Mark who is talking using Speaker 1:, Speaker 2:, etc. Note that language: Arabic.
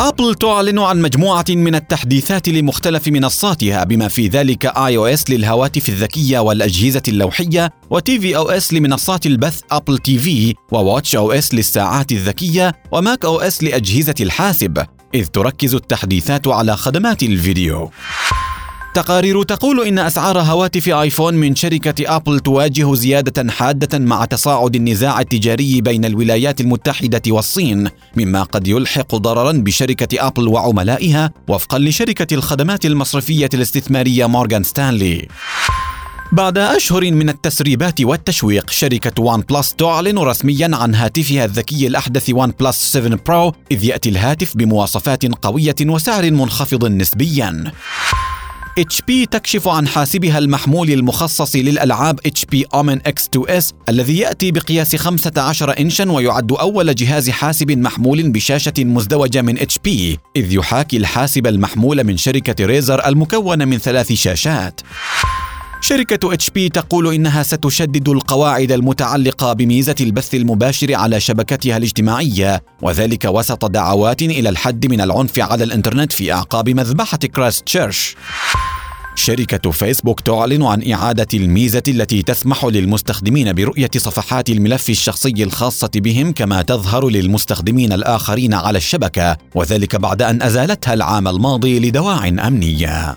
Speaker 1: آبل تعلن عن مجموعة من التحديثات لمختلف منصاتها بما في ذلك iOS للهواتف الذكية والأجهزة اللوحية و tvOS لمنصات البث Apple TV و watchOS للساعات الذكية و macOS لأجهزة الحاسب إذ تركز التحديثات على خدمات الفيديو. تقارير تقول إن أسعار هواتف آيفون من شركة أبل تواجه زيادة حادة مع تصاعد النزاع التجاري بين الولايات المتحدة والصين، مما قد يلحق ضررا بشركة أبل وعملائها وفقا لشركة الخدمات المصرفية الاستثمارية مورغان ستانلي. بعد أشهر من التسريبات والتشويق شركة وان بلس تعلن رسميا عن هاتفها الذكي الأحدث وان بلس 7 برو إذ يأتي الهاتف بمواصفات قوية وسعر منخفض نسبيا اتش بي تكشف عن حاسبها المحمول المخصص للألعاب اتش بي اومن إكس 2 اس الذي يأتي بقياس 15 انشا ويعد أول جهاز حاسب محمول بشاشة مزدوجة من اتش بي إذ يحاكي الحاسب المحمول من شركة ريزر المكون من ثلاث شاشات. شركة اتش بي تقول إنها ستشدد القواعد المتعلقة بميزة البث المباشر على شبكتها الاجتماعية وذلك وسط دعوات إلى الحد من العنف على الإنترنت في أعقاب مذبحة كرايست تشيرش. شركة فيسبوك تعلن عن إعادة الميزة التي تسمح للمستخدمين برؤية صفحات الملف الشخصي الخاصة بهم كما تظهر للمستخدمين الآخرين على الشبكة وذلك بعد أن أزالتها العام الماضي لدواع أمنية.